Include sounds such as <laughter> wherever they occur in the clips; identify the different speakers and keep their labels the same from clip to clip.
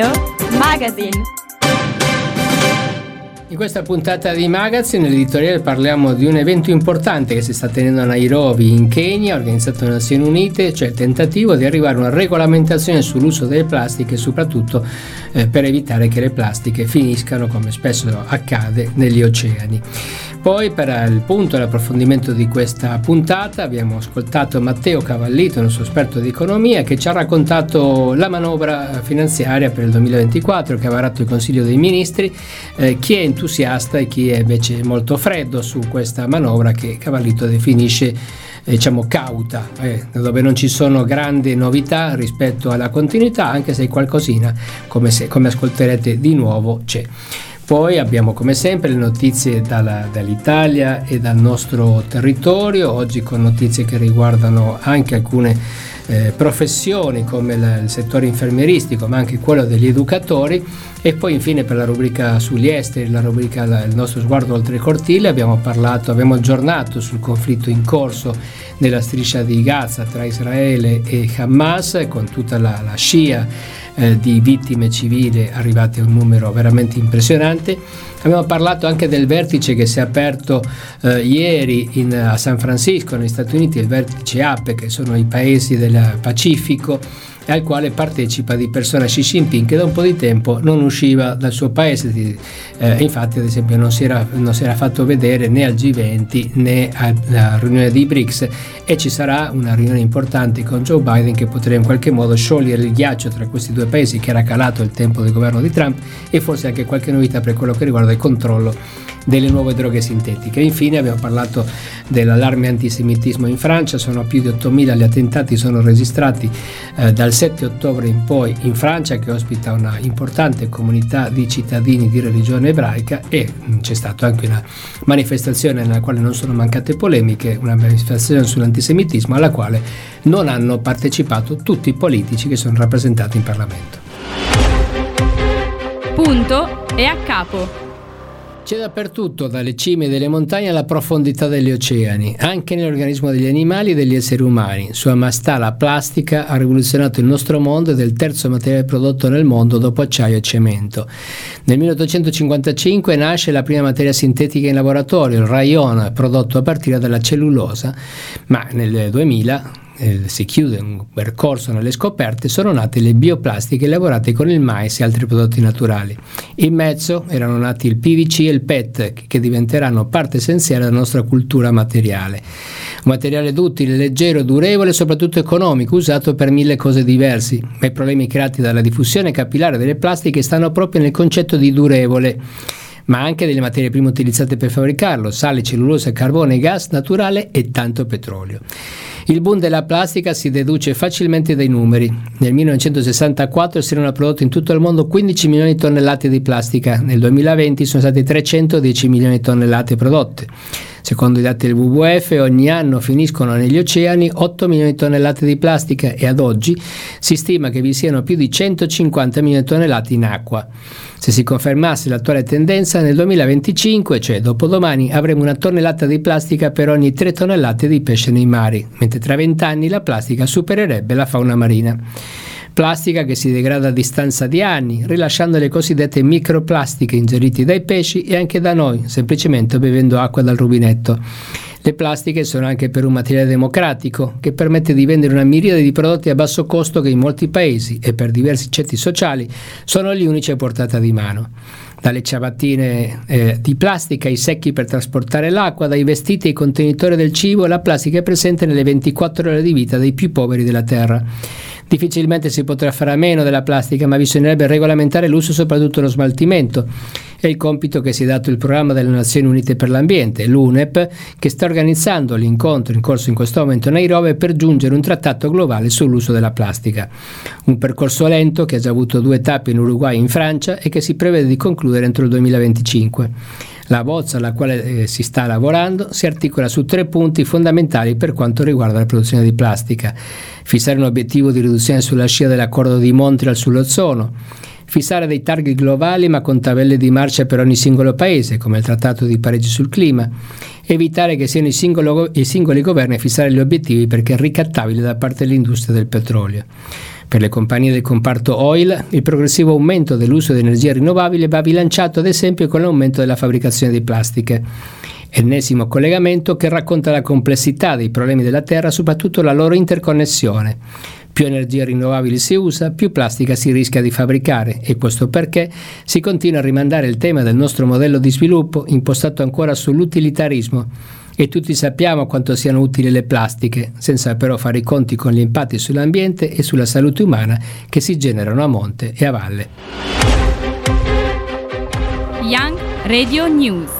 Speaker 1: Matteo Magazine.
Speaker 2: In questa puntata di Magazine, nell'editoriale parliamo di un evento importante che si sta tenendo a Nairobi in Kenya, organizzato dalle Nazioni Unite, cioè il tentativo di arrivare a una regolamentazione sull'uso delle plastiche, soprattutto eh, per evitare che le plastiche finiscano, come spesso accade, negli oceani. Poi per il punto e l'approfondimento di questa puntata abbiamo ascoltato Matteo Cavallito, il nostro esperto di economia, che ci ha raccontato la manovra finanziaria per il 2024 che ha varato il Consiglio dei Ministri, eh, chi è entusiasta e chi è invece molto freddo su questa manovra che Cavallito definisce eh, diciamo cauta, eh, dove non ci sono grandi novità rispetto alla continuità, anche se qualcosina, come, se, come ascolterete di nuovo, c'è. Poi abbiamo come sempre le notizie dalla, dall'Italia e dal nostro territorio, oggi con notizie che riguardano anche alcune eh, professioni come la, il settore infermieristico ma anche quello degli educatori e poi infine per la rubrica sugli esteri, la rubrica la, il nostro sguardo oltre il cortile abbiamo parlato, abbiamo aggiornato sul conflitto in corso nella striscia di Gaza tra Israele e Hamas con tutta la, la scia eh, di vittime civili arrivate a un numero veramente impressionante. Abbiamo parlato anche del vertice che si è aperto eh, ieri in, a San Francisco, negli Stati Uniti, il vertice APE, che sono i paesi del Pacifico al quale partecipa di persona Xi Jinping che da un po' di tempo non usciva dal suo paese, eh, infatti ad esempio non si, era, non si, era, fatto vedere né al G20 né alla riunione dei BRICS e ci sarà una riunione importante con Joe Biden che potrebbe in qualche modo sciogliere il ghiaccio tra questi due paesi che era calato il tempo del governo di Trump e forse anche qualche novità per quello che riguarda il controllo delle nuove droghe sintetiche. Infine abbiamo parlato dell'allarme antisemitismo in Francia, sono più di 8.000 gli attentati sono registrati eh, dal 7 ottobre in poi in Francia che ospita una importante comunità di cittadini di religione ebraica e mm, c'è stata anche una manifestazione nella quale non sono mancate polemiche, una manifestazione sull'antisemitismo alla quale non hanno partecipato tutti i politici che sono rappresentati in Parlamento.
Speaker 1: Punto e a capo.
Speaker 2: C'è dappertutto, dalle cime delle montagne alla profondità degli oceani, anche nell'organismo degli animali e degli esseri umani. Sua maestà, la plastica, ha rivoluzionato il nostro mondo ed è il terzo materiale prodotto nel mondo dopo acciaio e cemento. Nel 1855 nasce la prima materia sintetica in laboratorio, il rayon, prodotto a partire dalla cellulosa, ma nel 2000 eh, si chiude un percorso nelle scoperte, sono nate le bioplastiche lavorate con il mais e altri prodotti naturali. In mezzo erano nati il PVC e il PET, che diventeranno parte essenziale della nostra cultura materiale. Un materiale duttile, leggero, durevole e soprattutto economico, usato per mille cose diverse, ma i problemi creati dalla diffusione capillare delle plastiche stanno proprio nel concetto di durevole ma anche delle materie prime utilizzate per fabbricarlo, sale, cellulosa, carbone, gas naturale e tanto petrolio. Il boom della plastica si deduce facilmente dai numeri. Nel 1964 si erano prodotti in tutto il mondo 15 milioni di tonnellate di plastica, nel 2020 sono state 310 milioni di tonnellate prodotte. Secondo i dati del WWF ogni anno finiscono negli oceani 8 milioni di tonnellate di plastica e ad oggi si stima che vi siano più di 150 milioni di tonnellate in acqua. Se si confermasse l'attuale tendenza, nel 2025, cioè dopodomani, avremo una tonnellata di plastica per ogni 3 tonnellate di pesce nei mari, mentre tra 20 anni la plastica supererebbe la fauna marina. Plastica che si degrada a distanza di anni, rilasciando le cosiddette microplastiche ingerite dai pesci e anche da noi, semplicemente bevendo acqua dal rubinetto. Le plastiche sono anche per un materiale democratico che permette di vendere una miriade di prodotti a basso costo che in molti paesi e per diversi ceti sociali sono gli unici a portata di mano. Dalle ciabattine eh, di plastica ai secchi per trasportare l'acqua, dai vestiti ai contenitori del cibo, la plastica è presente nelle 24 ore di vita dei più poveri della Terra. Difficilmente si potrà fare a meno della plastica, ma bisognerebbe regolamentare l'uso e soprattutto lo smaltimento. È il compito che si è dato il programma delle Nazioni Unite per l'Ambiente, l'UNEP, che sta organizzando l'incontro in corso in questo momento a Nairobi per giungere a un trattato globale sull'uso della plastica. Un percorso lento che ha già avuto due tappe in Uruguay e in Francia e che si prevede di concludere entro il 2025. La bozza alla quale eh, si sta lavorando si articola su tre punti fondamentali per quanto riguarda la produzione di plastica. Fissare un obiettivo di riduzione sulla scia dell'accordo di Montreal sull'ozono, fissare dei target globali ma con tabelle di marcia per ogni singolo paese, come il Trattato di Parigi sul clima, evitare che siano i, singolo, i singoli governi a fissare gli obiettivi perché è ricattabile da parte dell'industria del petrolio. Per le compagnie del comparto oil, il progressivo aumento dell'uso di energia rinnovabile va bilanciato ad esempio con l'aumento della fabbricazione di plastiche. Ennesimo collegamento che racconta la complessità dei problemi della Terra, soprattutto la loro interconnessione. Più energia rinnovabile si usa, più plastica si rischia di fabbricare e questo perché si continua a rimandare il tema del nostro modello di sviluppo impostato ancora sull'utilitarismo e tutti sappiamo quanto siano utili le plastiche, senza però fare i conti con gli impatti sull'ambiente e sulla salute umana che si generano a monte e a valle.
Speaker 1: Young Radio News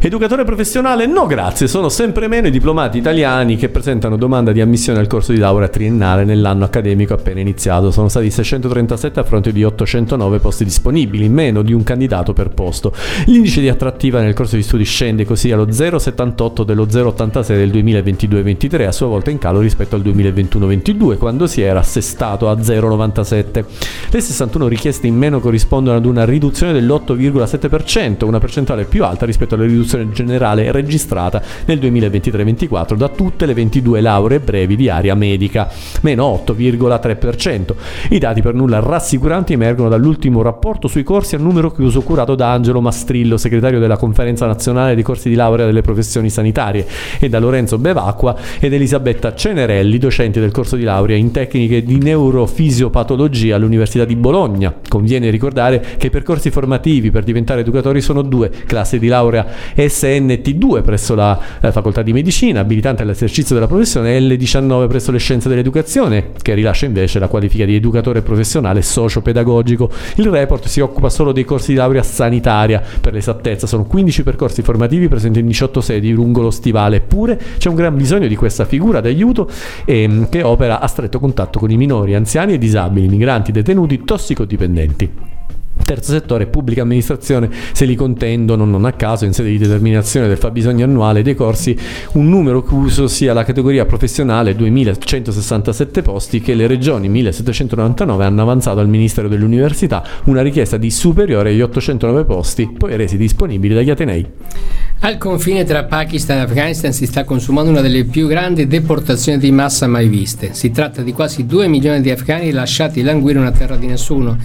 Speaker 3: Educatore professionale? No, grazie. Sono sempre meno i diplomati italiani che presentano domanda di ammissione al corso di laurea triennale nell'anno accademico appena iniziato. Sono stati 637 a fronte di 809 posti disponibili, meno di un candidato per posto. L'indice di attrattiva nel corso di studi scende così allo 0,78 dello 0,86 del 2022-23, a sua volta in calo rispetto al 2021-22, quando si era assestato a 0,97. Le 61 richieste in meno corrispondono ad una riduzione dell'8,7%, una percentuale più alta rispetto alle riduzioni riduzione generale registrata nel 2023-24 da tutte le 22 lauree brevi di area medica, meno 8,3%. I dati per nulla rassicuranti emergono dall'ultimo rapporto sui corsi a numero chiuso curato da Angelo Mastrillo, segretario della Conferenza Nazionale dei Corsi di Laurea delle Professioni Sanitarie, e da Lorenzo Bevacqua ed Elisabetta Cenerelli, docenti del corso di laurea in tecniche di neurofisiopatologia all'Università di Bologna. Conviene ricordare che i percorsi formativi per diventare educatori sono due, classe di laurea SNT2 presso la eh, Facoltà di Medicina, abilitante all'esercizio della professione, e L19 presso le Scienze dell'Educazione, che rilascia invece la qualifica di educatore professionale socio-pedagogico. Il report si occupa solo dei corsi di laurea sanitaria, per l'esattezza sono 15 percorsi formativi presenti in 18 sedi lungo lo stivale, eppure c'è un gran bisogno di questa figura d'aiuto ehm, che opera a stretto contatto con i minori, anziani e disabili, migranti, detenuti, tossicodipendenti. Terzo settore, pubblica amministrazione, se li contendono non a caso in sede di determinazione del fabbisogno annuale dei corsi un numero chiuso sia la categoria professionale 2167 posti che le regioni 1799 hanno avanzato al Ministero dell'Università una richiesta di superiore agli 809 posti poi resi disponibili dagli Atenei.
Speaker 2: Al confine tra Pakistan e Afghanistan si sta consumando una delle più grandi deportazioni di massa mai viste. Si tratta di quasi 2 milioni di afghani lasciati languire una terra di nessuno,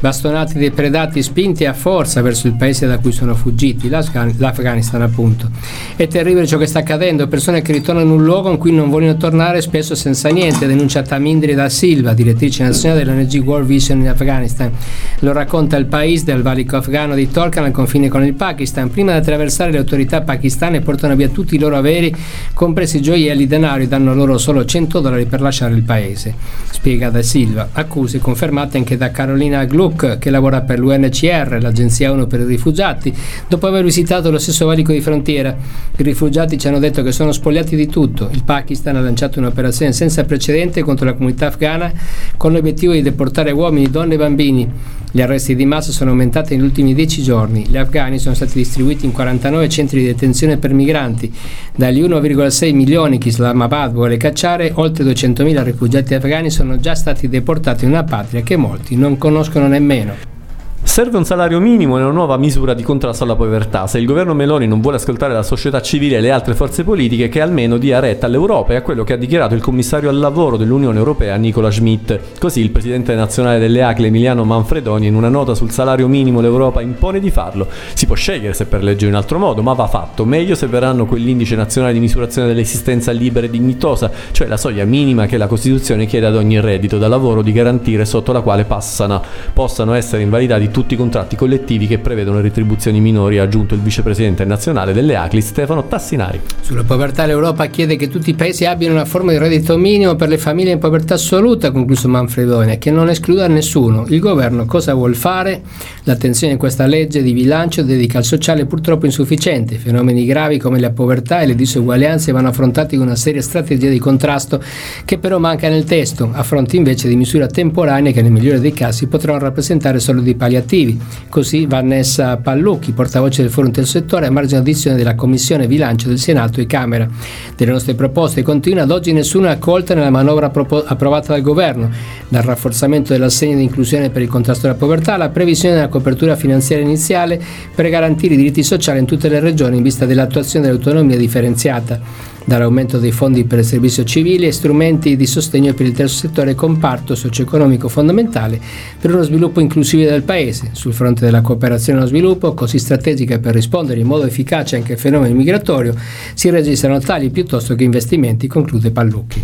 Speaker 2: bastonati, depredati, spinti a forza verso il paese da cui sono fuggiti, l'Afghanistan appunto. È terribile ciò che sta accadendo, persone che ritornano in un luogo in cui non vogliono tornare spesso senza niente, denuncia Tamindri da Silva, direttrice nazionale dell'ONG World Vision in Afghanistan. Lo racconta il paese del valico afghano di Torkan al confine con il Pakistan. Prima di attraversare le autorità autorità pakistane portano via tutti i loro averi, compresi gioielli, denaro e danno loro solo 100 dollari per lasciare il paese. Spiega Da Silva. Accuse confermate anche da Carolina Gluck, che lavora per l'UNCR, l'agenzia ONU per i rifugiati, dopo aver visitato lo stesso valico di frontiera. I rifugiati ci hanno detto che sono spogliati di tutto. Il Pakistan ha lanciato un'operazione senza precedente contro la comunità afghana con l'obiettivo di deportare uomini, donne e bambini. Gli arresti di massa sono aumentati negli ultimi dieci giorni. Gli afghani sono stati distribuiti in 49 centri di detenzione per migranti. Dagli 1,6 milioni che Islamabad vuole cacciare, oltre 200.000 rifugiati afghani sono già stati deportati in una patria che molti non conoscono nemmeno.
Speaker 3: Serve un salario minimo e una nuova misura di contrasto alla povertà. Se il governo Meloni non vuole ascoltare la società civile e le altre forze politiche, che almeno dia retta all'Europa e a quello che ha dichiarato il commissario al lavoro dell'Unione Europea Nicola Schmidt. Così il presidente nazionale delle ACLE Emiliano Manfredoni in una nota sul salario minimo l'Europa impone di farlo. Si può scegliere se per legge in altro modo, ma va fatto. Meglio se verranno quell'indice nazionale di misurazione dell'esistenza libera e dignitosa, cioè la soglia minima che la Costituzione chiede ad ogni reddito da lavoro di garantire sotto la quale passano, possano essere invalidati tutti i contratti collettivi che prevedono retribuzioni minori, ha aggiunto il vicepresidente nazionale delle ACLI Stefano Tassinari.
Speaker 2: Sulla povertà l'Europa chiede che tutti i paesi abbiano una forma di reddito minimo per le famiglie in povertà assoluta, ha concluso Manfredoni, che non escluda nessuno. Il governo cosa vuol fare? L'attenzione in questa legge di bilancio dedica al sociale purtroppo insufficiente. Fenomeni gravi come la povertà e le disuguaglianze vanno affrontati con una seria strategia di contrasto che però manca nel testo, a fronte invece di misure temporanee che nel migliore dei casi potranno rappresentare solo dei palliativi operativi. Così Vanessa Pallucchi, portavoce del Forum del Settore, a margine d'audizione della Commissione Bilancio del Senato e Camera. Delle nostre proposte continua ad oggi nessuna accolta nella manovra propo- approvata dal Governo, dal rafforzamento dell'assegno di inclusione per il contrasto alla povertà alla previsione della copertura finanziaria iniziale per garantire i diritti sociali in tutte le regioni in vista dell'attuazione dell'autonomia differenziata. Dall'aumento dei fondi per il servizio civile e strumenti di sostegno per il terzo settore comparto socio-economico fondamentale per uno sviluppo inclusivo del Paese, sul fronte della cooperazione allo sviluppo, così strategica per rispondere in modo efficace anche al fenomeno migratorio, si registrano tagli piuttosto che investimenti, conclude Pallucchi.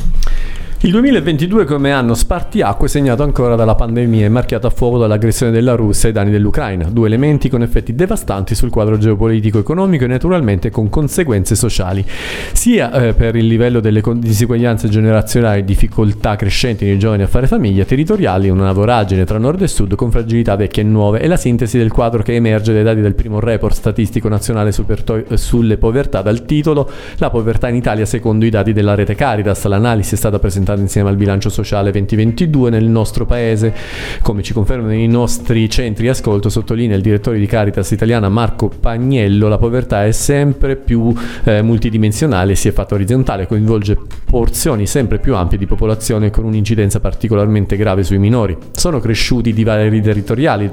Speaker 3: Il 2022 come anno spartiacque segnato ancora dalla pandemia e marchiato a fuoco dall'aggressione della Russia ai danni dell'Ucraina, due elementi con effetti devastanti sul quadro geopolitico, economico e naturalmente con conseguenze sociali, sia eh, per il livello delle diseguaglianze generazionali, difficoltà crescenti nei giovani a fare famiglia, territoriali, una voragine tra nord e sud con fragilità vecchie e nuove. E la sintesi del quadro che emerge dai dati del primo report statistico nazionale sulle povertà. Dal titolo La povertà in Italia secondo i dati della rete Caritas, l'analisi è stata presentata presentata insieme al bilancio sociale 2022 nel nostro paese. Come ci confermano i nostri centri ascolto, sottolinea il direttore di Caritas italiana Marco Pagnello, la povertà è sempre più eh, multidimensionale, si è fatta orizzontale, coinvolge porzioni sempre più ampie di popolazione con un'incidenza particolarmente grave sui minori. Sono cresciuti i divari territoriali,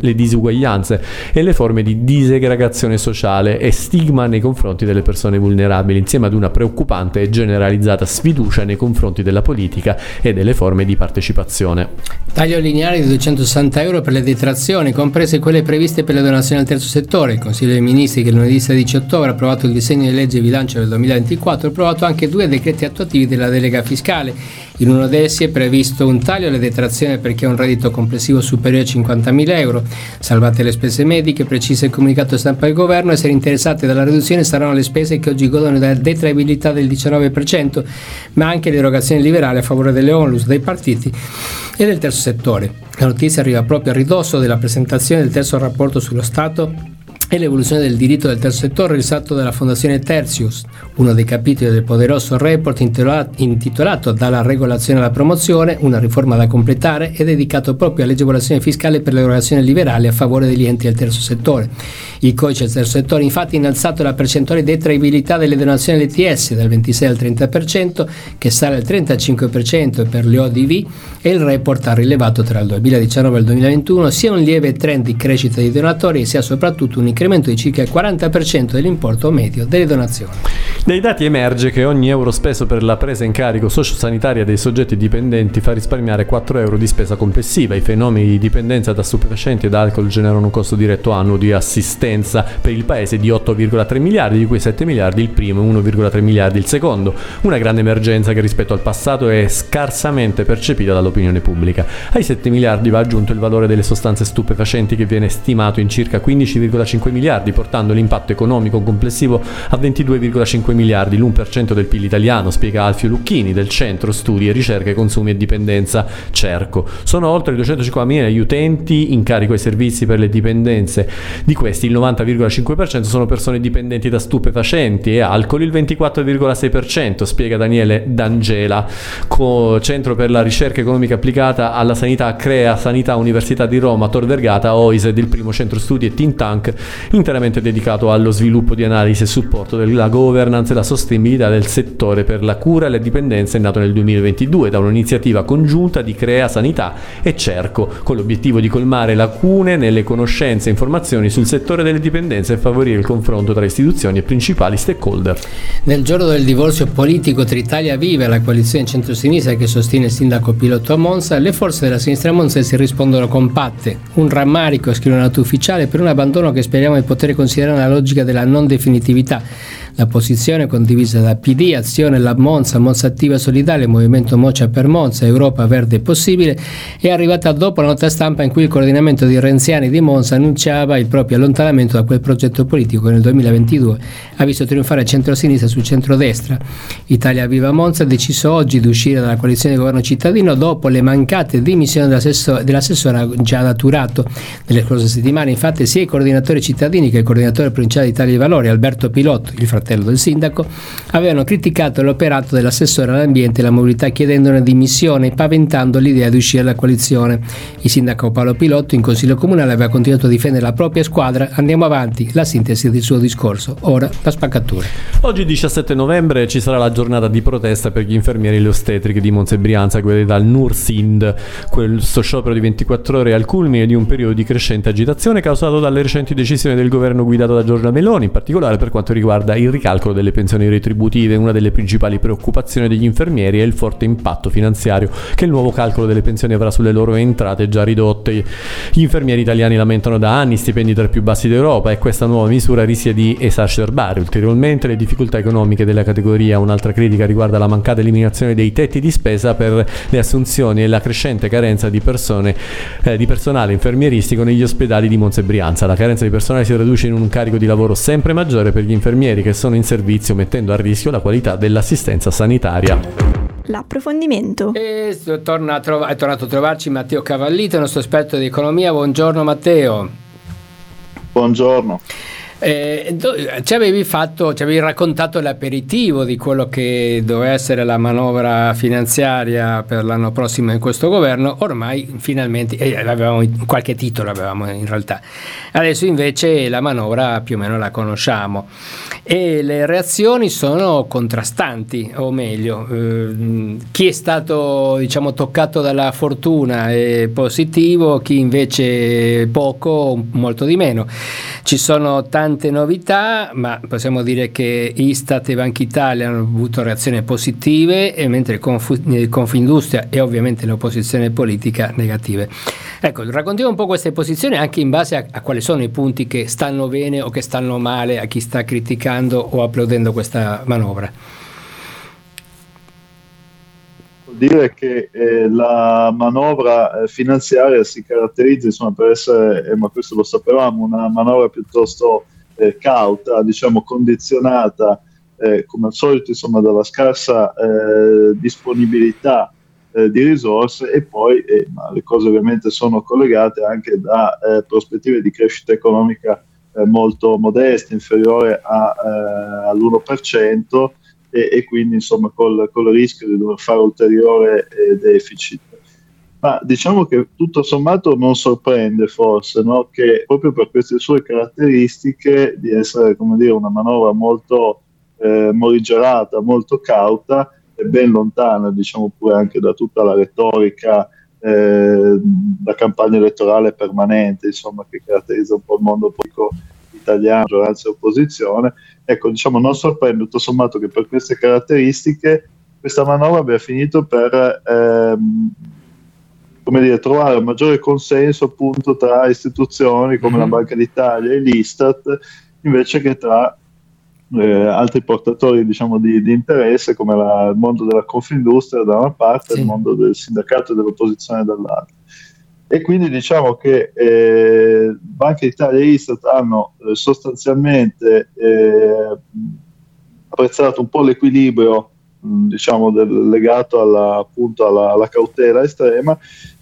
Speaker 3: le disuguaglianze e le forme di disegregazione sociale e stigma nei confronti delle persone vulnerabili, insieme ad una preoccupante e generalizzata sfiducia nei confronti della politica e delle forme di partecipazione.
Speaker 2: Taglio lineare di 260 euro per le detrazioni, comprese quelle previste per le donazioni al terzo settore. Il Consiglio dei Ministri, che lunedì 16 ottobre ha approvato il disegno di legge bilancio del 2024, ha approvato anche due decreti attuativi della delega fiscale. In uno di essi è previsto un taglio alle detrazioni per chi ha un reddito complessivo superiore a 50.000 euro. Salvate le spese mediche, precisa il comunicato stampa del governo, essere interessate dalla riduzione saranno le spese che oggi godono della detraibilità del 19%, ma anche l'erogazione liberale a favore delle onlus, dei partiti e del terzo settore. La notizia arriva proprio a ridosso della presentazione del terzo rapporto sullo Stato e l'evoluzione del diritto del terzo settore risalto dalla Fondazione Tertius, uno dei capitoli del poderoso report intitolato Dalla regolazione alla promozione, una riforma da completare, è dedicato proprio all'agevolazione fiscale per l'erogazione liberale a favore degli enti del terzo settore. Il codice del terzo settore infatti ha innalzato la percentuale di detraibilità delle donazioni all'ETS dal 26 al 30%, che sale al 35% per le ODV, e il report ha rilevato tra il 2019 e il 2021 sia un lieve trend di crescita dei donatori sia soprattutto un incremento di circa il 40% dell'importo medio delle donazioni.
Speaker 3: Dai dati emerge che ogni euro speso per la presa in carico sociosanitaria dei soggetti dipendenti fa risparmiare 4 euro di spesa complessiva. I fenomeni di dipendenza da stupefacenti ed alcol generano un costo diretto annuo di assistenza per il paese di 8,3 miliardi, di cui 7 miliardi il primo e 1,3 miliardi il secondo. Una grande emergenza che rispetto al passato è scarsamente percepita dall'opinione pubblica. Ai 7 miliardi va aggiunto il valore delle sostanze stupefacenti che viene stimato in circa 15,5 5 miliardi, portando l'impatto economico complessivo a 22,5 miliardi, l'1% del PIL italiano, spiega Alfio Lucchini del Centro Studi e Ricerche Consumi e Dipendenza Cerco. Sono oltre 250.000 gli utenti in carico ai servizi per le dipendenze. Di questi il 90,5% sono persone dipendenti da stupefacenti e alcol il 24,6%, spiega Daniele D'Angela, Co- Centro per la Ricerca Economica Applicata alla Sanità Crea Sanità Università di Roma, Tor Vergata, OISED, il primo centro studi e think tank interamente dedicato allo sviluppo di analisi e supporto della governance e la sostenibilità del settore per la cura e le dipendenze, è nato nel 2022 da un'iniziativa congiunta di Crea Sanità e Cerco, con l'obiettivo di colmare lacune nelle conoscenze e informazioni sul settore delle dipendenze e favorire il confronto tra istituzioni e principali stakeholder.
Speaker 2: Nel giorno del divorzio politico tra Italia Viva e la coalizione centro-sinistra che sostiene il sindaco Pilotto a Monza, le forze della sinistra monzese rispondono compatte. Un rammarico, scrive un atto ufficiale, per un abbandono che speriamo di poter considerare una logica della non definitività la posizione condivisa da PD, Azione La Monza, Monza Attiva Solidale, Movimento Moccia per Monza, Europa Verde Possibile è arrivata dopo la nota stampa in cui il coordinamento di Renziani di Monza annunciava il proprio allontanamento da quel progetto politico che nel 2022 ha visto trionfare centro-sinistra sul centro-destra. Italia Viva Monza ha deciso oggi di uscire dalla coalizione di governo cittadino dopo le mancate dimissioni dell'assessore, dell'assessore già daturato. Nelle scorse settimane infatti sia i coordinatori cittadini che il coordinatore provinciale di Italia dei Valori, Alberto Pilotto, il fratello fratello del sindaco, avevano criticato l'operato dell'assessore all'ambiente e alla mobilità chiedendone dimissione, paventando l'idea di uscire dalla coalizione. Il sindaco Paolo Pilotto in Consiglio Comunale aveva continuato a difendere la propria squadra. Andiamo avanti, la sintesi del suo discorso. Ora la spaccatura.
Speaker 3: Oggi 17 novembre ci sarà la giornata di protesta per gli infermieri e le ostetriche di Monza e Brianza, guidata dal Nursind. Questo sciopero di 24 ore al culmine di un periodo di crescente agitazione causato dalle recenti decisioni del governo guidato da Giorgia Meloni, in particolare per quanto riguarda il ricalcolo delle pensioni retributive. Una delle principali preoccupazioni degli infermieri è il forte impatto finanziario che il nuovo calcolo delle pensioni avrà sulle loro entrate già ridotte. Gli infermieri italiani lamentano da anni stipendi tra i più bassi d'Europa e questa nuova misura rischia di esacerbare ulteriormente le difficoltà economiche della categoria. Un'altra critica riguarda la mancata eliminazione dei tetti di spesa per le assunzioni e la crescente carenza di, persone, eh, di personale infermieristico negli ospedali di Monza e Brianza. La carenza di personale si traduce in un carico di lavoro sempre maggiore per gli infermieri che sono in servizio mettendo a rischio la qualità dell'assistenza sanitaria
Speaker 4: l'approfondimento.
Speaker 2: E torna trov- è tornato a trovarci Matteo Cavallito, il nostro esperto di economia. Buongiorno Matteo.
Speaker 5: Buongiorno.
Speaker 2: Eh, ci, avevi fatto, ci avevi raccontato l'aperitivo di quello che doveva essere la manovra finanziaria per l'anno prossimo in questo governo, ormai finalmente, eh, avevamo qualche titolo avevamo in realtà, adesso invece la manovra più o meno la conosciamo. E le reazioni sono contrastanti, o meglio, eh, chi è stato diciamo, toccato dalla fortuna è positivo, chi invece poco, molto di meno. Ci sono tanti tante novità, ma possiamo dire che Istat e Banca Italia hanno avuto reazioni positive, mentre Confindustria e ovviamente l'opposizione politica negative. Ecco, raccontiamo un po' queste posizioni anche in base a, a quali sono i punti che stanno bene o che stanno male a chi sta criticando o applaudendo questa manovra.
Speaker 5: dire che eh, la manovra eh, finanziaria si caratterizza insomma, per essere, eh, ma questo lo sapevamo, una manovra piuttosto eh, cauta, diciamo condizionata eh, come al solito insomma, dalla scarsa eh, disponibilità eh, di risorse e poi eh, le cose ovviamente sono collegate anche da eh, prospettive di crescita economica molto modeste, inferiore a, all'1% e, e, quindi insomma col, col, rischio di dover fare ulteriore deficit. Ma diciamo che tutto sommato non sorprende forse no? che proprio per queste sue caratteristiche di essere come dire, una manovra molto eh, morigerata, molto cauta e ben lontana diciamo pure anche da tutta la retorica eh, campagna elettorale permanente insomma, che caratterizza un po' il mondo politico italiano, maggioranza e opposizione. Ecco, diciamo, non sorprende tutto sommato che per queste caratteristiche questa manovra abbia finito per ehm, come dire, trovare un maggiore consenso appunto tra istituzioni come mm-hmm. la mhm. Banca d'Italia e l'Istat invece che tra eh, altri portatori diciamo, di, di, interesse come la, il mondo della Confindustria da una parte sì. e il mondo del sindacato e dell'opposizione dall'altra. E quindi diciamo che eh, Banca d'Italia e Istat hanno eh, sostanzialmente eh, apprezzato un po' l'equilibrio diciamo, del, legato alla, appunto alla, alla cautela estrema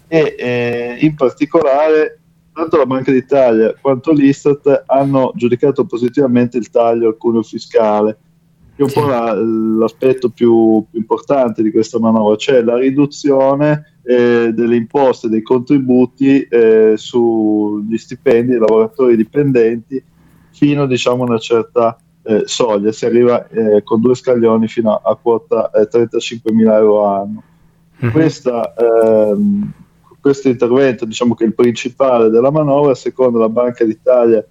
Speaker 5: e eh, in particolare tanto la Banca d'Italia quanto l'Istat hanno giudicato positivamente il taglio al cuneo fiscale, che è un sì. po' la, l'aspetto più, più, importante di questa manovra, cioè la riduzione eh, delle imposte, dei contributi eh, sugli stipendi dei lavoratori dipendenti fino diciamo, a una certa eh, soglia, si arriva eh, con due scaglioni fino a, a quota 35 eh, mila euro all'anno. Mm-hmm. Questa ehm, questo intervento, diciamo che è il principale della manovra, secondo la Banca d'Italia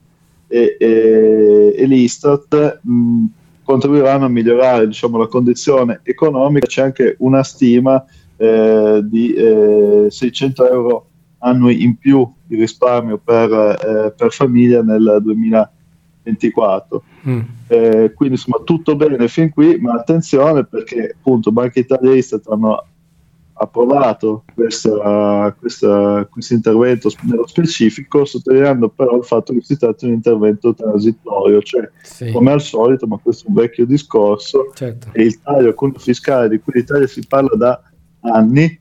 Speaker 5: e, e, e l'Istat, mh, contribuiranno a migliorare diciamo, la condizione economica. C'è anche una stima eh, di eh, 600 euro annui in più di risparmio per, eh, per famiglia nel 2024. Mm. Eh, quindi insomma tutto bene fin qui, ma attenzione perché appunto Banca Italia e Istat hanno approvato questo intervento nello specifico, sottolineando però il fatto che si tratta di un intervento transitorio, cioè sì. come al solito, ma questo è un vecchio discorso, certo. e il taglio conto fiscale di cui l'Italia si parla da anni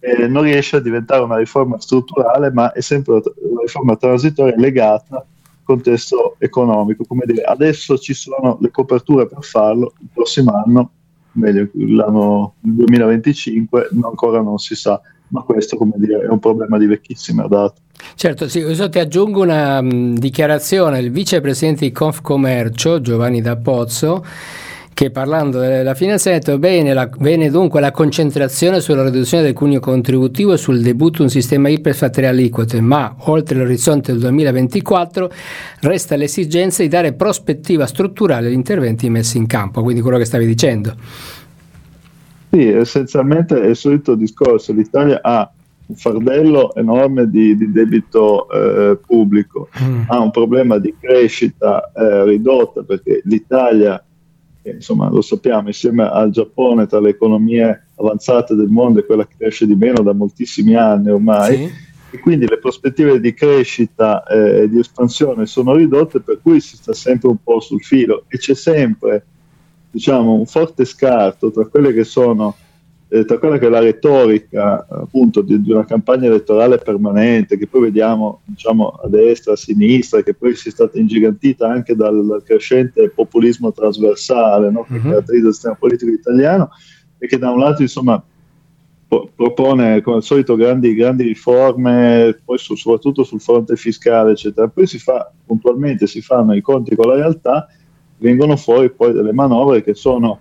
Speaker 5: eh, non riesce a diventare una riforma strutturale, ma è sempre una riforma transitoria legata al contesto economico. Come dire, adesso ci sono le coperture per farlo, il prossimo anno meglio l'anno 2025 ancora non si sa, ma questo come dire è un problema di vecchissima data.
Speaker 2: Certo, sì, io ti aggiungo una mh, dichiarazione del vicepresidente di Confcommercio Giovanni D'Appozzo che parlando della finanza ha detto bene, la, bene dunque la concentrazione sulla riduzione del cuneo contributivo e sul debutto un sistema IRPEF a tre aliquote, ma oltre l'orizzonte del 2024 resta l'esigenza di dare prospettiva strutturale agli interventi messi in campo, quindi quello che stavi dicendo.
Speaker 5: Sì, essenzialmente è il solito discorso, l'Italia ha un fardello enorme di, di debito eh, pubblico, mm. ha un problema di crescita eh, ridotta perché l'Italia insomma lo sappiamo, insieme al Giappone tra le economie avanzate del mondo è quella che cresce di meno da moltissimi anni ormai. Sì. E quindi le prospettive di crescita eh, e di espansione sono ridotte, per cui si sta sempre un po' sul filo e c'è sempre diciamo, un forte scarto tra quelle che sono eh, tra quella che è la retorica appunto di, di, una campagna elettorale permanente che poi vediamo diciamo, a destra, a sinistra, che poi si è stata ingigantita anche dal crescente populismo trasversale no? che uh-huh. caratterizza il sistema politico italiano e che da un lato insomma po- propone come al solito grandi, grandi riforme, poi su, soprattutto sul fronte fiscale eccetera, poi si fa puntualmente, si fanno i conti con la realtà, vengono fuori poi delle manovre che sono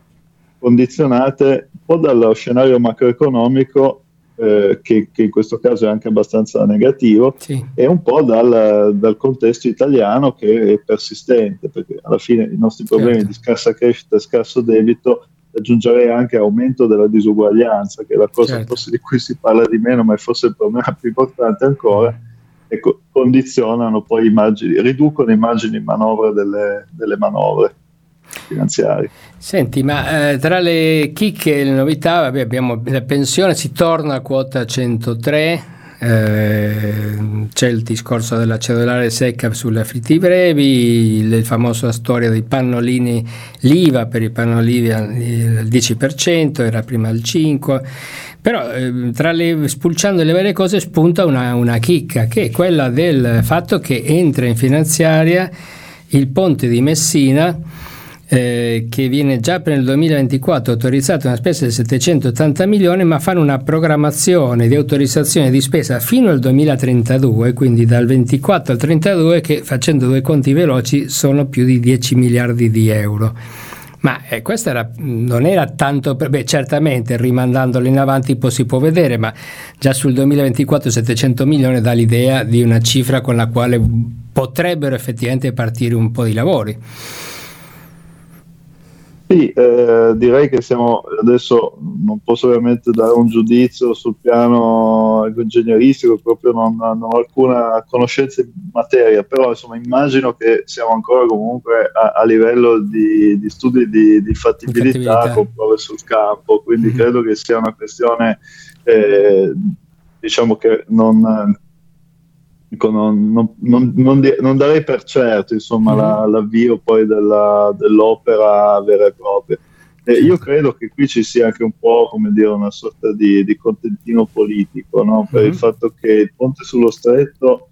Speaker 5: condizionate un po' dallo scenario macroeconomico eh, che, che, in questo caso è anche abbastanza negativo, sì. e un po' dal, dal, contesto italiano che è persistente, perché alla fine i nostri problemi certo. di scarsa crescita e scarso debito aggiungerei anche aumento della disuguaglianza, che è la cosa certo. forse di cui si parla di meno, ma è forse il problema più importante ancora, e co- condizionano poi i margini, riducono i margini di manovra delle, delle manovre finanziari.
Speaker 2: Senti, ma eh, tra le chicche e le novità vabbè, abbiamo la pensione, si torna a quota 103, eh, c'è il discorso della cedolare secca sulle affitti brevi, il famoso storia dei pannolini, l'IVA per i pannolini al 10%, era prima il 5%, però eh, tra le, spulciando le varie cose spunta una, una chicca, che è quella del fatto che entra in finanziaria il ponte di Messina eh, che viene già per il 2024 autorizzata una spesa di 780 milioni, ma fanno una programmazione di autorizzazione di spesa fino al 2032, quindi dal 24 al 32, che facendo due conti veloci sono più di 10 miliardi di euro. Ma eh, questo era, non era tanto, beh certamente rimandandolo in avanti poi si può vedere, ma già sul 2024 700 milioni dà l'idea di una cifra con la quale potrebbero effettivamente partire un po' di lavori.
Speaker 5: Sì, eh, direi che siamo adesso non posso ovviamente dare un giudizio sul piano ingegneristico, proprio non, non ho alcuna conoscenza in materia, però insomma immagino che siamo ancora comunque a, a livello di, di, studi di, di fattibilità, fattibilità, con prove sul campo, quindi mm-hmm. credo che sia una questione eh, diciamo che non, Dico, non, non, non, non, darei per certo insomma, mm. la, l'avvio poi della, dell'opera vera e propria. E io credo che qui ci sia anche un po' come dire una sorta di, di contentino politico no? per mm. il fatto che il ponte sullo stretto,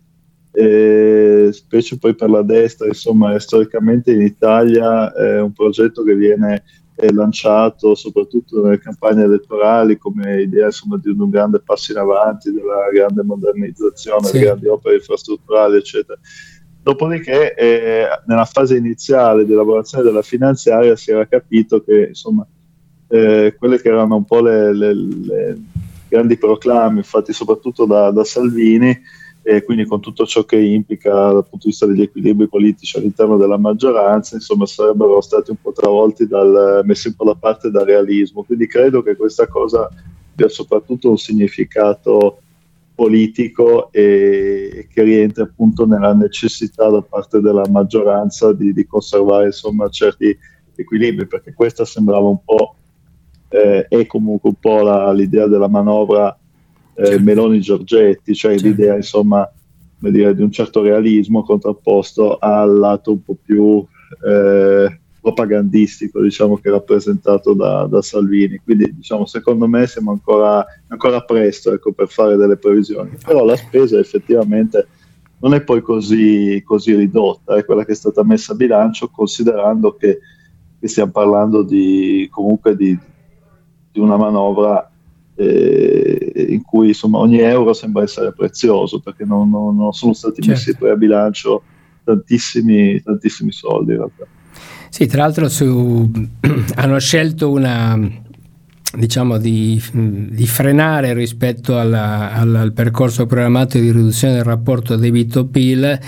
Speaker 5: eh, specie poi per la destra, insomma, storicamente in Italia è un progetto che viene lanciato soprattutto nelle campagne elettorali come idea insomma, di un grande passo in avanti, della grande modernizzazione, sì. delle grandi opere infrastrutturali, eccetera. Dopodiché, eh, nella fase iniziale di elaborazione della finanziaria si era capito che insomma, eh, quelle che erano un po' le, le, le grandi proclami, fatti soprattutto da, da Salvini, e quindi con tutto ciò che implica dal punto di vista degli equilibri politici all'interno della maggioranza, insomma sarebbero stati un po' travolti dal, messi un po' da parte dal realismo. Quindi credo che questa cosa abbia soprattutto un significato politico e, che rientra appunto nella necessità da parte della maggioranza di, di conservare insomma certi equilibri, perché questa sembrava un po' eh, è comunque un po' la, l'idea della manovra eh, certo. Meloni Giorgetti, cioè certo. l'idea insomma dire, di un certo realismo contrapposto al lato un po' più eh, propagandistico diciamo, che rappresentato da, da, Salvini. Quindi diciamo, secondo me siamo ancora, ancora presto ecco, per fare delle previsioni, però la spesa effettivamente non è poi così, così ridotta, è quella che è stata messa a bilancio considerando che, che stiamo parlando di, comunque di, di una manovra eh, in cui insomma, ogni euro sembra essere prezioso perché non, non, non sono stati certo. messi poi a bilancio tantissimi, tantissimi soldi in realtà.
Speaker 2: Sì, tra l'altro su, <clears throat> hanno scelto una, diciamo, di, di, frenare rispetto alla, al, al, percorso programmato di riduzione del rapporto debito-PIL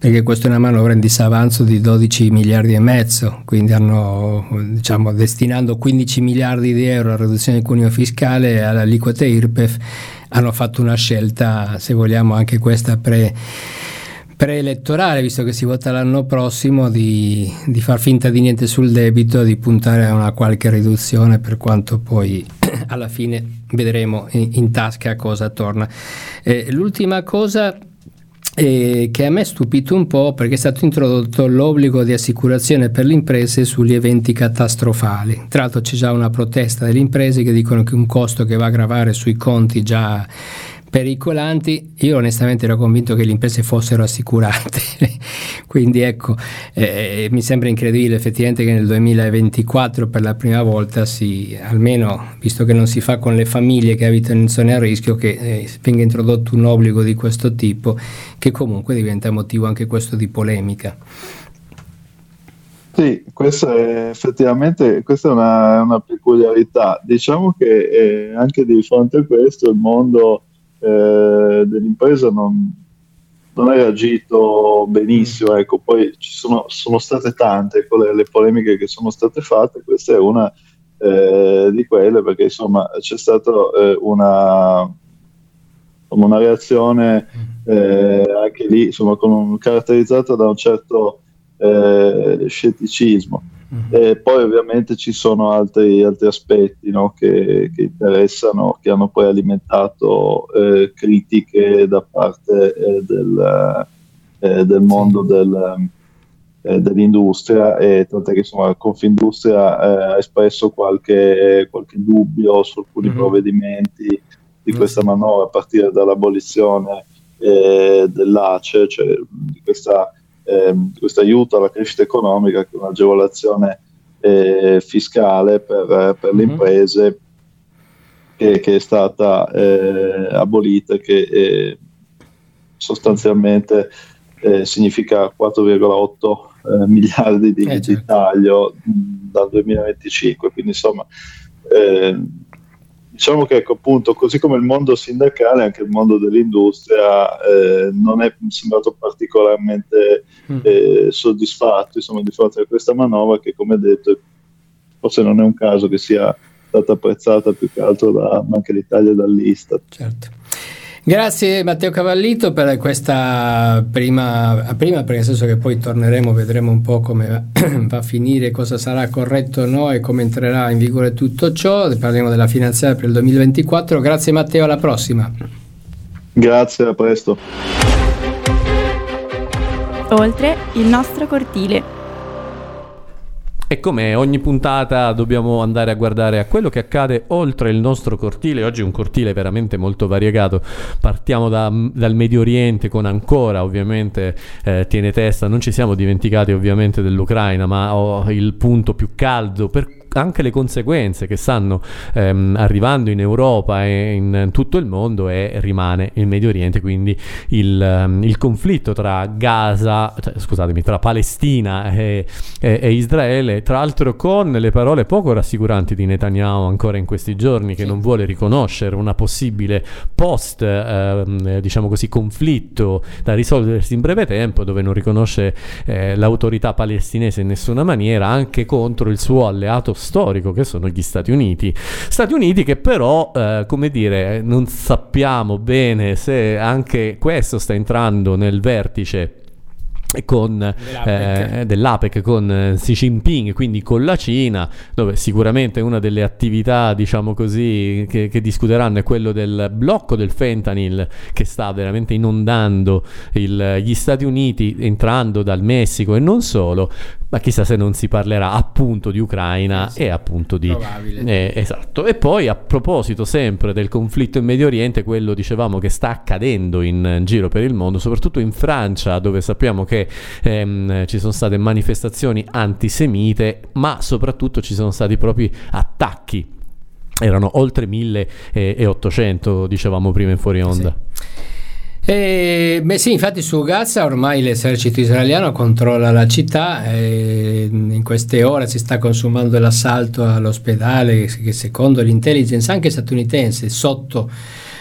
Speaker 2: perché questa è una manovra in disavanzo di 12 miliardi e mezzo, quindi hanno diciamo, destinando 15 miliardi di euro alla riduzione del cuneo fiscale e alle aliquote IRPEF, hanno fatto una scelta, se vogliamo anche questa pre preelettorale, visto che si vota l'anno prossimo, di, di, far finta di niente sul debito, di puntare a una qualche riduzione, per quanto poi <clears throat> alla fine vedremo in, in tasca cosa torna. Eh, l'ultima cosa eh, che a me ha stupito un po' perché è stato introdotto l'obbligo di assicurazione per le imprese sugli eventi catastrofali. Tra l'altro c'è già una protesta delle imprese che dicono che un costo che va a gravare sui conti già pericolanti, io onestamente ero convinto che le imprese fossero assicurate, <laughs> quindi ecco, eh, mi sembra incredibile effettivamente che nel 2024 per la prima volta si, almeno visto che non si fa con le famiglie che abitano in zone a rischio, che eh, venga introdotto un obbligo di questo tipo, che comunque diventa motivo anche questo di polemica.
Speaker 5: Sì, questa è effettivamente questa è una, una peculiarità. Diciamo che eh, anche di fronte a questo il mondo eh, dell'impresa non, non ha reagito benissimo, ecco, poi ci sono, sono state tante quelle, le polemiche che sono state fatte, questa è una eh, di quelle perché insomma c'è stata eh, una, una, reazione eh, anche lì insomma, con, caratterizzata da un certo eh, scetticismo. Mm-hmm. E poi ovviamente ci sono altri, altri aspetti no, che, che, interessano, che hanno poi alimentato eh, critiche da parte eh, del, eh, del, mondo del, eh, dell'industria e tant'è che insomma Confindustria eh, ha espresso qualche, qualche, dubbio su alcuni mm-hmm. provvedimenti di questa manovra a partire dall'abolizione dell'ACE, cioè di questa questo aiuto alla crescita economica, che è un'agevolazione eh, fiscale per, per le mm-hmm. imprese che, che, è stata eh, abolita, che eh, sostanzialmente eh, significa 4,8 eh, <laughs> miliardi di, eh, certo. di taglio dal 2025. Quindi insomma diciamo che ecco, appunto, così come il mondo sindacale, anche il mondo dell'industria eh, non è sembrato particolarmente mm. eh, soddisfatto insomma, di fronte a questa manovra che, come detto, forse non è un caso che sia stata apprezzata più che altro da, anche l'Italia dall'Istat.
Speaker 2: Certo. Grazie Matteo Cavallito per questa prima, prima, perché nel senso che poi torneremo, vedremo un po' come <clears throat> va a finire, cosa sarà corretto o no e come entrerà in vigore tutto ciò. Parliamo della finanziaria per il 2024. Grazie Matteo, alla prossima.
Speaker 5: Grazie, a presto.
Speaker 4: Oltre il nostro cortile.
Speaker 3: E come ogni puntata dobbiamo andare a guardare a quello che accade oltre il nostro cortile. Oggi è un cortile veramente molto variegato. Partiamo da, dal Medio Oriente con ancora ovviamente eh, tiene testa. Non ci siamo dimenticati ovviamente dell'Ucraina, ma oh, il punto più caldo per anche le conseguenze che stanno ehm, arrivando in Europa e in tutto il mondo e rimane il Medio Oriente, quindi il, um, il conflitto tra Gaza, cioè, scusatemi, tra Palestina e, e, e, Israele, tra l'altro con le parole poco rassicuranti di Netanyahu ancora in questi giorni che sì. non vuole riconoscere una possibile post, ehm, diciamo così, conflitto da risolversi in breve tempo, dove non riconosce eh, l'autorità palestinese in nessuna maniera, anche contro il suo alleato storico che sono gli Stati Uniti. Stati Uniti che però, eh, come dire, non sappiamo bene se anche questo sta entrando nel vertice con, dell'APEC. Eh, dell'APEC con eh, Xi Jinping, quindi con la Cina, dove sicuramente una delle attività, diciamo così, che, che discuteranno è quello del blocco del fentanyl che sta veramente inondando il, gli Stati Uniti, entrando dal Messico e non solo, ma chissà se non si parlerà appunto di Ucraina eh sì, e appunto di... Eh, esatto. E poi a proposito sempre del conflitto in Medio Oriente, quello dicevamo che sta accadendo in giro per il mondo, soprattutto in Francia, dove sappiamo che ehm, ci sono state manifestazioni antisemite, ma soprattutto ci sono stati propri attacchi. Erano oltre 1800, dicevamo prima in fuori onda.
Speaker 2: Sì. Eh, beh sì, infatti su Gaza ormai l'esercito israeliano controlla la città, e in queste ore si sta consumando l'assalto all'ospedale che secondo l'intelligence anche statunitense sotto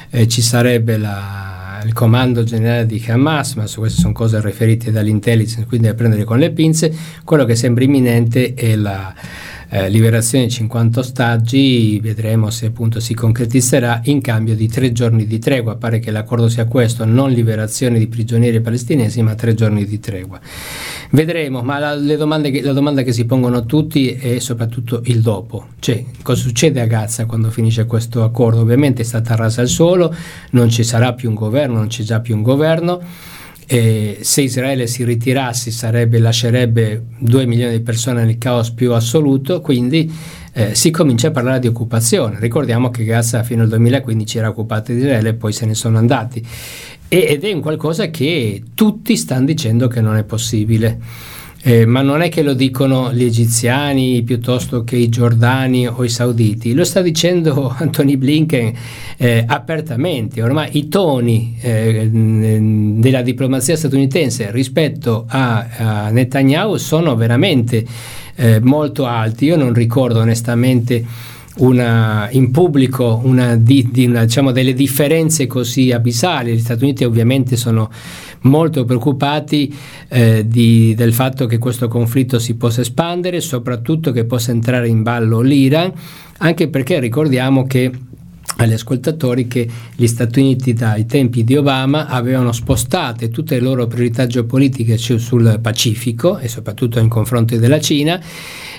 Speaker 2: eh, ci sarebbe la, il comando generale di Hamas, ma su queste sono cose riferite dall'intelligence, quindi da prendere con le pinze, quello che sembra imminente è la eh, liberazione di 50 ostaggi, vedremo se appunto si concretizzerà in cambio di tre giorni di tregua. Pare che l'accordo sia questo, non liberazione di prigionieri palestinesi, ma tre giorni di tregua. Vedremo, ma la, che, la domanda che si pongono tutti è soprattutto il dopo, cioè cosa succede a Gaza quando finisce questo accordo? Ovviamente è stata rasa al suolo, non ci sarà più un governo, non c'è già più un governo e se Israele si ritirasse sarebbe, lascerebbe 2 milioni di persone nel caos più assoluto, quindi eh, si comincia a parlare di occupazione. Ricordiamo che Gaza fino al 2015 era occupata di Israele e poi se ne sono andati. E, ed è un qualcosa che tutti stanno dicendo che non è possibile. Eh, ma non è che lo dicono gli egiziani piuttosto che i giordani o i sauditi, lo sta dicendo <laughs> Anthony Blinken eh, apertamente. Ormai i toni eh, della diplomazia statunitense rispetto a, a Netanyahu sono veramente eh, molto alti. Io non ricordo onestamente una, in pubblico una, di, di una, diciamo, delle differenze così abissali. Gli Stati Uniti ovviamente sono molto preoccupati eh, di, del fatto che questo conflitto si possa espandere, soprattutto che possa entrare in ballo l'Iran, anche perché ricordiamo che agli ascoltatori che gli Stati Uniti dai tempi di Obama avevano spostato tutte le loro priorità geopolitiche sul Pacifico e soprattutto in confronto della Cina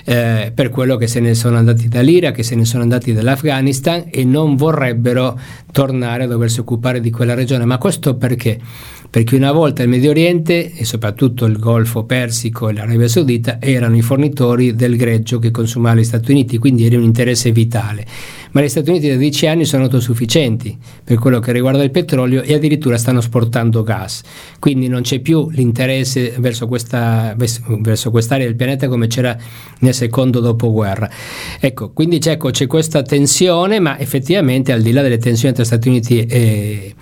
Speaker 2: eh, per quello che se ne sono andati dall'Iraq, che se ne sono andati dall'Afghanistan e non vorrebbero tornare a doversi occupare di quella regione. Ma questo perché? Perché una volta il Medio Oriente e soprattutto il Golfo Persico e l'Arabia Saudita erano i fornitori del greggio che consumava gli Stati Uniti, quindi era un interesse vitale. Ma gli Stati Uniti da dieci anni sono autosufficienti per quello che riguarda il petrolio e addirittura stanno esportando gas, quindi non c'è più l'interesse verso, questa, verso quest'area del pianeta come c'era nel secondo dopoguerra. Ecco, quindi c'è, ecco, c'è questa tensione, ma effettivamente al di là delle tensioni tra Stati Uniti e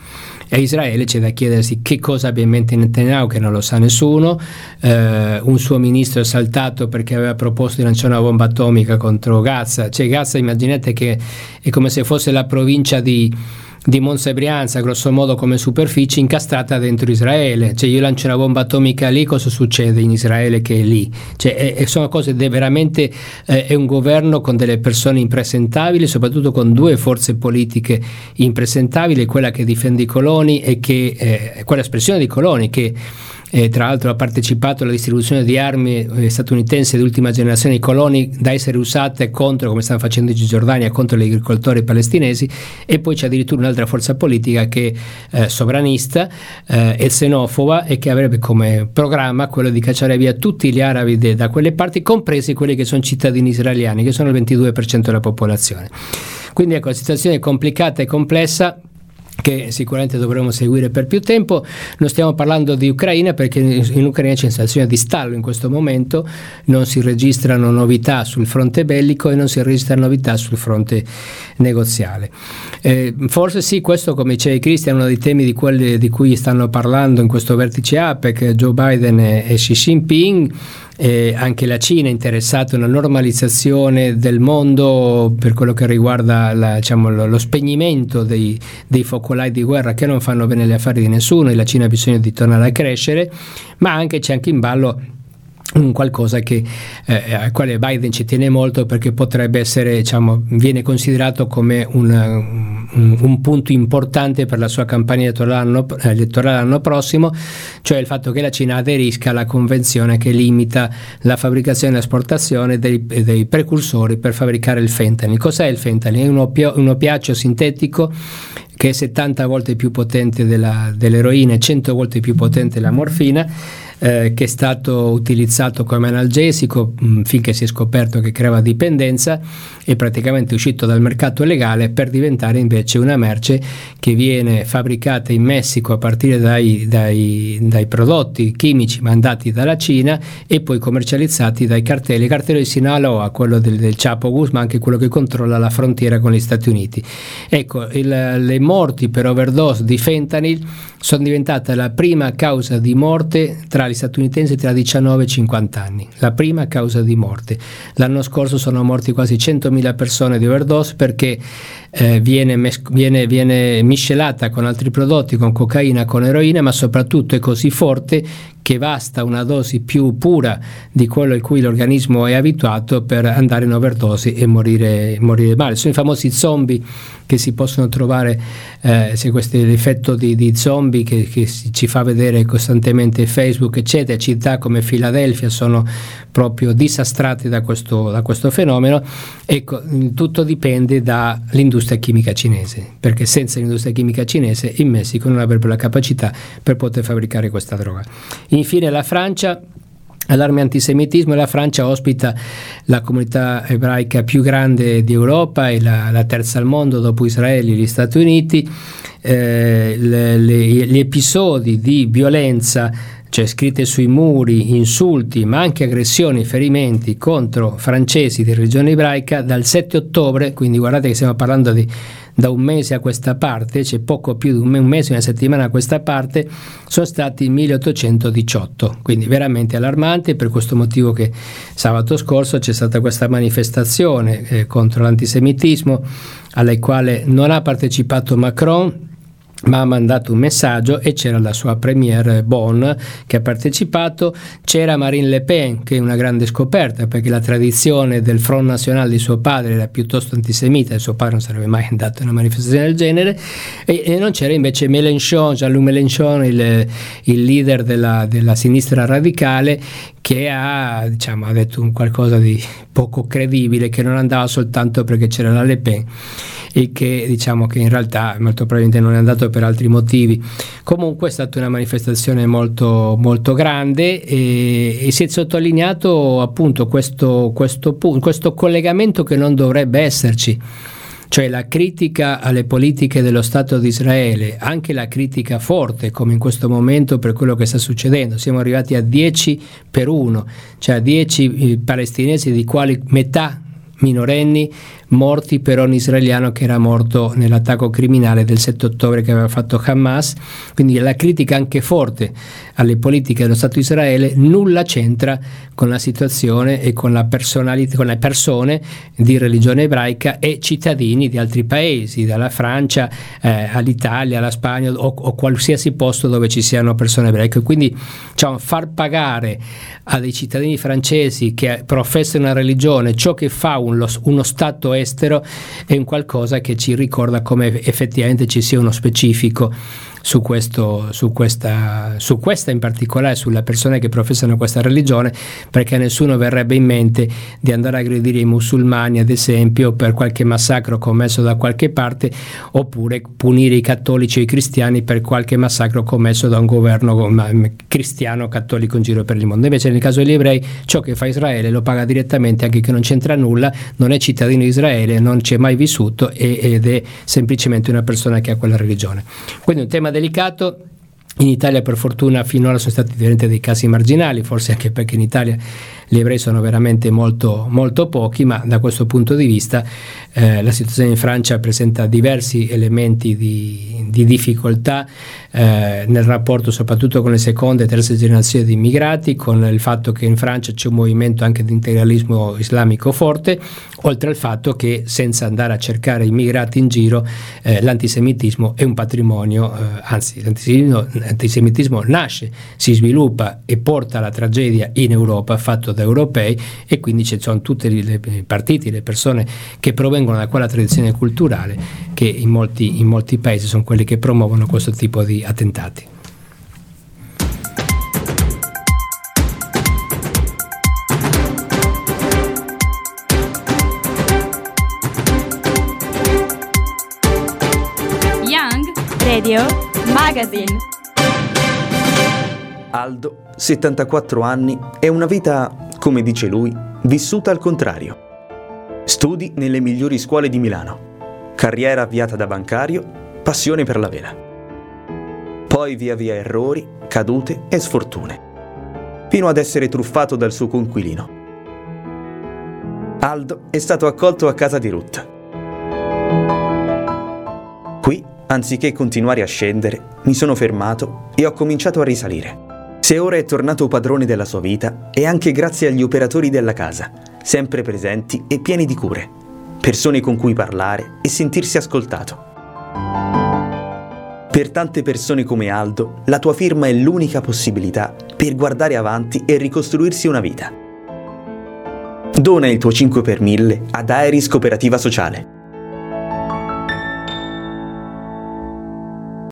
Speaker 2: e a Israele c'è da chiedersi che cosa abbia in mente Netanyahu, che non lo sa nessuno. Eh, un suo ministro è saltato perché aveva proposto di lanciare una bomba atomica contro Gaza. Cioè, Gaza, immaginate che è come se fosse la provincia di di Monza e Brianza, grosso modo come superficie, incastrata dentro Israele. Cioè io lancio una bomba atomica lì, cosa succede in Israele che è lì? Cioè, è, è, sono cose de, veramente, eh, è un governo con delle persone impresentabili, soprattutto con due forze politiche impresentabili, quella che difende i coloni e che, eh, quella espressione di coloni che e tra l'altro ha partecipato alla distribuzione di armi eh, statunitensi di ultima generazione i coloni da essere usate contro, come stanno facendo in Cisgiordania, contro gli agricoltori palestinesi e poi c'è addirittura un'altra forza politica che è eh, sovranista eh, e xenofoba e che avrebbe come programma quello di cacciare via tutti gli arabi de, da quelle parti, compresi quelli che sono cittadini israeliani, che sono il 22% della popolazione. Quindi ecco, la situazione è complicata e complessa che sicuramente dovremo seguire per più tempo. Non stiamo parlando di Ucraina perché in Ucraina c'è una situazione di stallo in questo momento, non si registrano novità sul fronte bellico e non si registrano novità sul fronte negoziale. Eh, forse sì, questo come diceva Cristian è uno dei temi di quelli di cui stanno parlando in questo vertice APEC Joe Biden e Xi Jinping eh, anche la Cina è interessata a una normalizzazione del mondo per quello che riguarda la, diciamo, lo, lo, spegnimento dei, dei, focolai di guerra che non fanno bene gli affari di nessuno e la Cina ha bisogno di tornare a crescere, ma anche c'è anche in ballo un qualcosa che, eh, al quale Biden ci tiene molto perché potrebbe essere, diciamo, viene considerato come una, un, un, punto importante per la sua campagna elettorale l'anno, l'anno prossimo, cioè il fatto che la Cina aderisca alla convenzione che limita la fabbricazione e l'esportazione dei, dei precursori per fabbricare il fentanyl. Cos'è il fentanyl? È un, opio, un opiaceo sintetico che è 70 volte più potente della, dell'eroina e 100 volte più potente della morfina eh, che è stato utilizzato come analgesico mh, mm, finché si è scoperto che creava dipendenza e praticamente è uscito dal mercato legale per diventare invece una merce che viene fabbricata in Messico a partire dai, dai, dai prodotti chimici mandati dalla Cina e poi commercializzati dai cartelli. Il cartello di Sinaloa, quello del, del Chapo Guzman, anche quello che controlla la frontiera con gli Stati Uniti. Ecco, il, le morti per overdose di fentanyl sono diventate la prima causa di morte tra gli statunitensi tra 19 e 50 anni. La prima causa di morte. L'anno scorso sono morti quasi 100.000 persone di overdose perché eh, viene, mes- viene, viene miscelata con altri prodotti, con cocaina, con eroina, ma soprattutto è così forte che basta una dose più pura di quello a cui l'organismo è abituato per andare in overdose e morire, morire male. Sono i famosi zombie che si possono trovare, eh, se questo è l'effetto di, di zombie che, che, ci fa vedere costantemente Facebook, eccetera, città come Filadelfia sono proprio disastrate da questo, da questo fenomeno. Ecco, tutto dipende dall'industria chimica cinese, perché senza l'industria chimica cinese in Messico non avrebbero la capacità per poter fabbricare questa droga. Infine la Francia allarme antisemitismo la Francia ospita la comunità ebraica più grande d'Europa e la, la terza al mondo dopo Israele e gli Stati Uniti. Eh, le, le, gli episodi di violenza cioè scritte sui muri, insulti, ma anche aggressioni, ferimenti contro francesi di religione ebraica dal 7 ottobre, quindi guardate che stiamo parlando di da un mese a questa parte, c'è poco più di un mese, una settimana a questa parte, sono stati 1818, quindi veramente allarmante, per questo motivo che sabato scorso c'è stata questa manifestazione eh, contro l'antisemitismo alla quale non ha partecipato Macron, ma ha mandato un messaggio e c'era la sua premiere Bonn che ha partecipato, c'era Marine Le Pen che è una grande scoperta perché la tradizione del Front National di suo padre era piuttosto antisemita e suo padre non sarebbe mai andato a una manifestazione del genere. E, e non c'era invece Mélenchon, Jean-Luc Mélenchon, il, il leader della, della, sinistra radicale che ha, diciamo, ha detto qualcosa di poco credibile che non andava soltanto perché c'era la Le Pen e che diciamo che in realtà molto probabilmente non è andato per altri motivi. Comunque è stata una manifestazione molto, molto grande e, e si è sottolineato appunto questo, questo, questo collegamento che non dovrebbe esserci cioè la critica alle politiche dello Stato di Israele, anche la critica forte come in questo momento per quello che sta succedendo. Siamo arrivati a 10 per 1, cioè a 10 eh, palestinesi di quali metà minorenni morti per ogni israeliano che era morto nell'attacco criminale del 7 ottobre che aveva fatto Hamas. Quindi la critica anche forte alle politiche dello Stato di Israele nulla c'entra con la situazione e con, con le persone di religione ebraica e cittadini di altri paesi, dalla Francia eh, all'Italia, alla Spagna o, o, qualsiasi posto dove ci siano persone ebraiche. Quindi diciamo, far pagare a dei cittadini francesi che professano una religione ciò che fa uno, uno Stato estero è un qualcosa che ci ricorda come effettivamente ci sia uno specifico su, questo, su, questa, su questa in particolare, sulle persone che professano questa religione, perché a nessuno verrebbe in mente di andare a aggredire i musulmani, ad esempio, per qualche massacro commesso da qualche parte, oppure punire i cattolici o i cristiani per qualche massacro commesso da un governo cristiano cattolico in giro per il mondo. Invece nel caso degli ebrei ciò che fa Israele lo paga direttamente anche che non c'entra nulla, non è cittadino di Israele, non ci è mai vissuto ed è semplicemente una persona che ha quella religione. Quindi un tema tema delicato. In Italia per fortuna finora sono stati veramente dei casi marginali, forse anche perché in Italia gli ebrei sono veramente molto, molto pochi, ma da questo punto di vista eh, la situazione in Francia presenta diversi elementi di, di difficoltà eh, nel rapporto soprattutto con le seconde e terze generazioni di immigrati, con il fatto che in Francia c'è un movimento anche di integralismo islamico forte, oltre al fatto che senza andare a cercare immigrati in giro eh, l'antisemitismo è un patrimonio, eh, anzi l'antisemitismo, l'antisemitismo nasce, si sviluppa e porta alla tragedia in Europa fatto da europei e quindi ci sono tutti i partiti, le persone che provengono da quella tradizione culturale che in molti, in molti paesi sono quelli che promuovono questo tipo di attentati.
Speaker 4: Young Radio Magazine
Speaker 6: Aldo, 74 anni, è una vita, come dice lui, vissuta al contrario. Studi nelle migliori scuole di Milano. Carriera avviata da bancario, passione per la vela. Poi via via errori, cadute e sfortune. Fino ad essere truffato dal suo conquilino. Aldo è stato accolto a casa di Ruth. Qui, anziché continuare a scendere, mi sono fermato e ho cominciato a risalire. Se ora è tornato padrone della sua vita, è anche grazie agli operatori della casa, sempre presenti e pieni di cure, persone con cui parlare e sentirsi ascoltato. Per tante persone come Aldo, la tua firma è l'unica possibilità per guardare avanti e ricostruirsi una vita. Dona il tuo 5 per 1000 ad Aeris Cooperativa Sociale.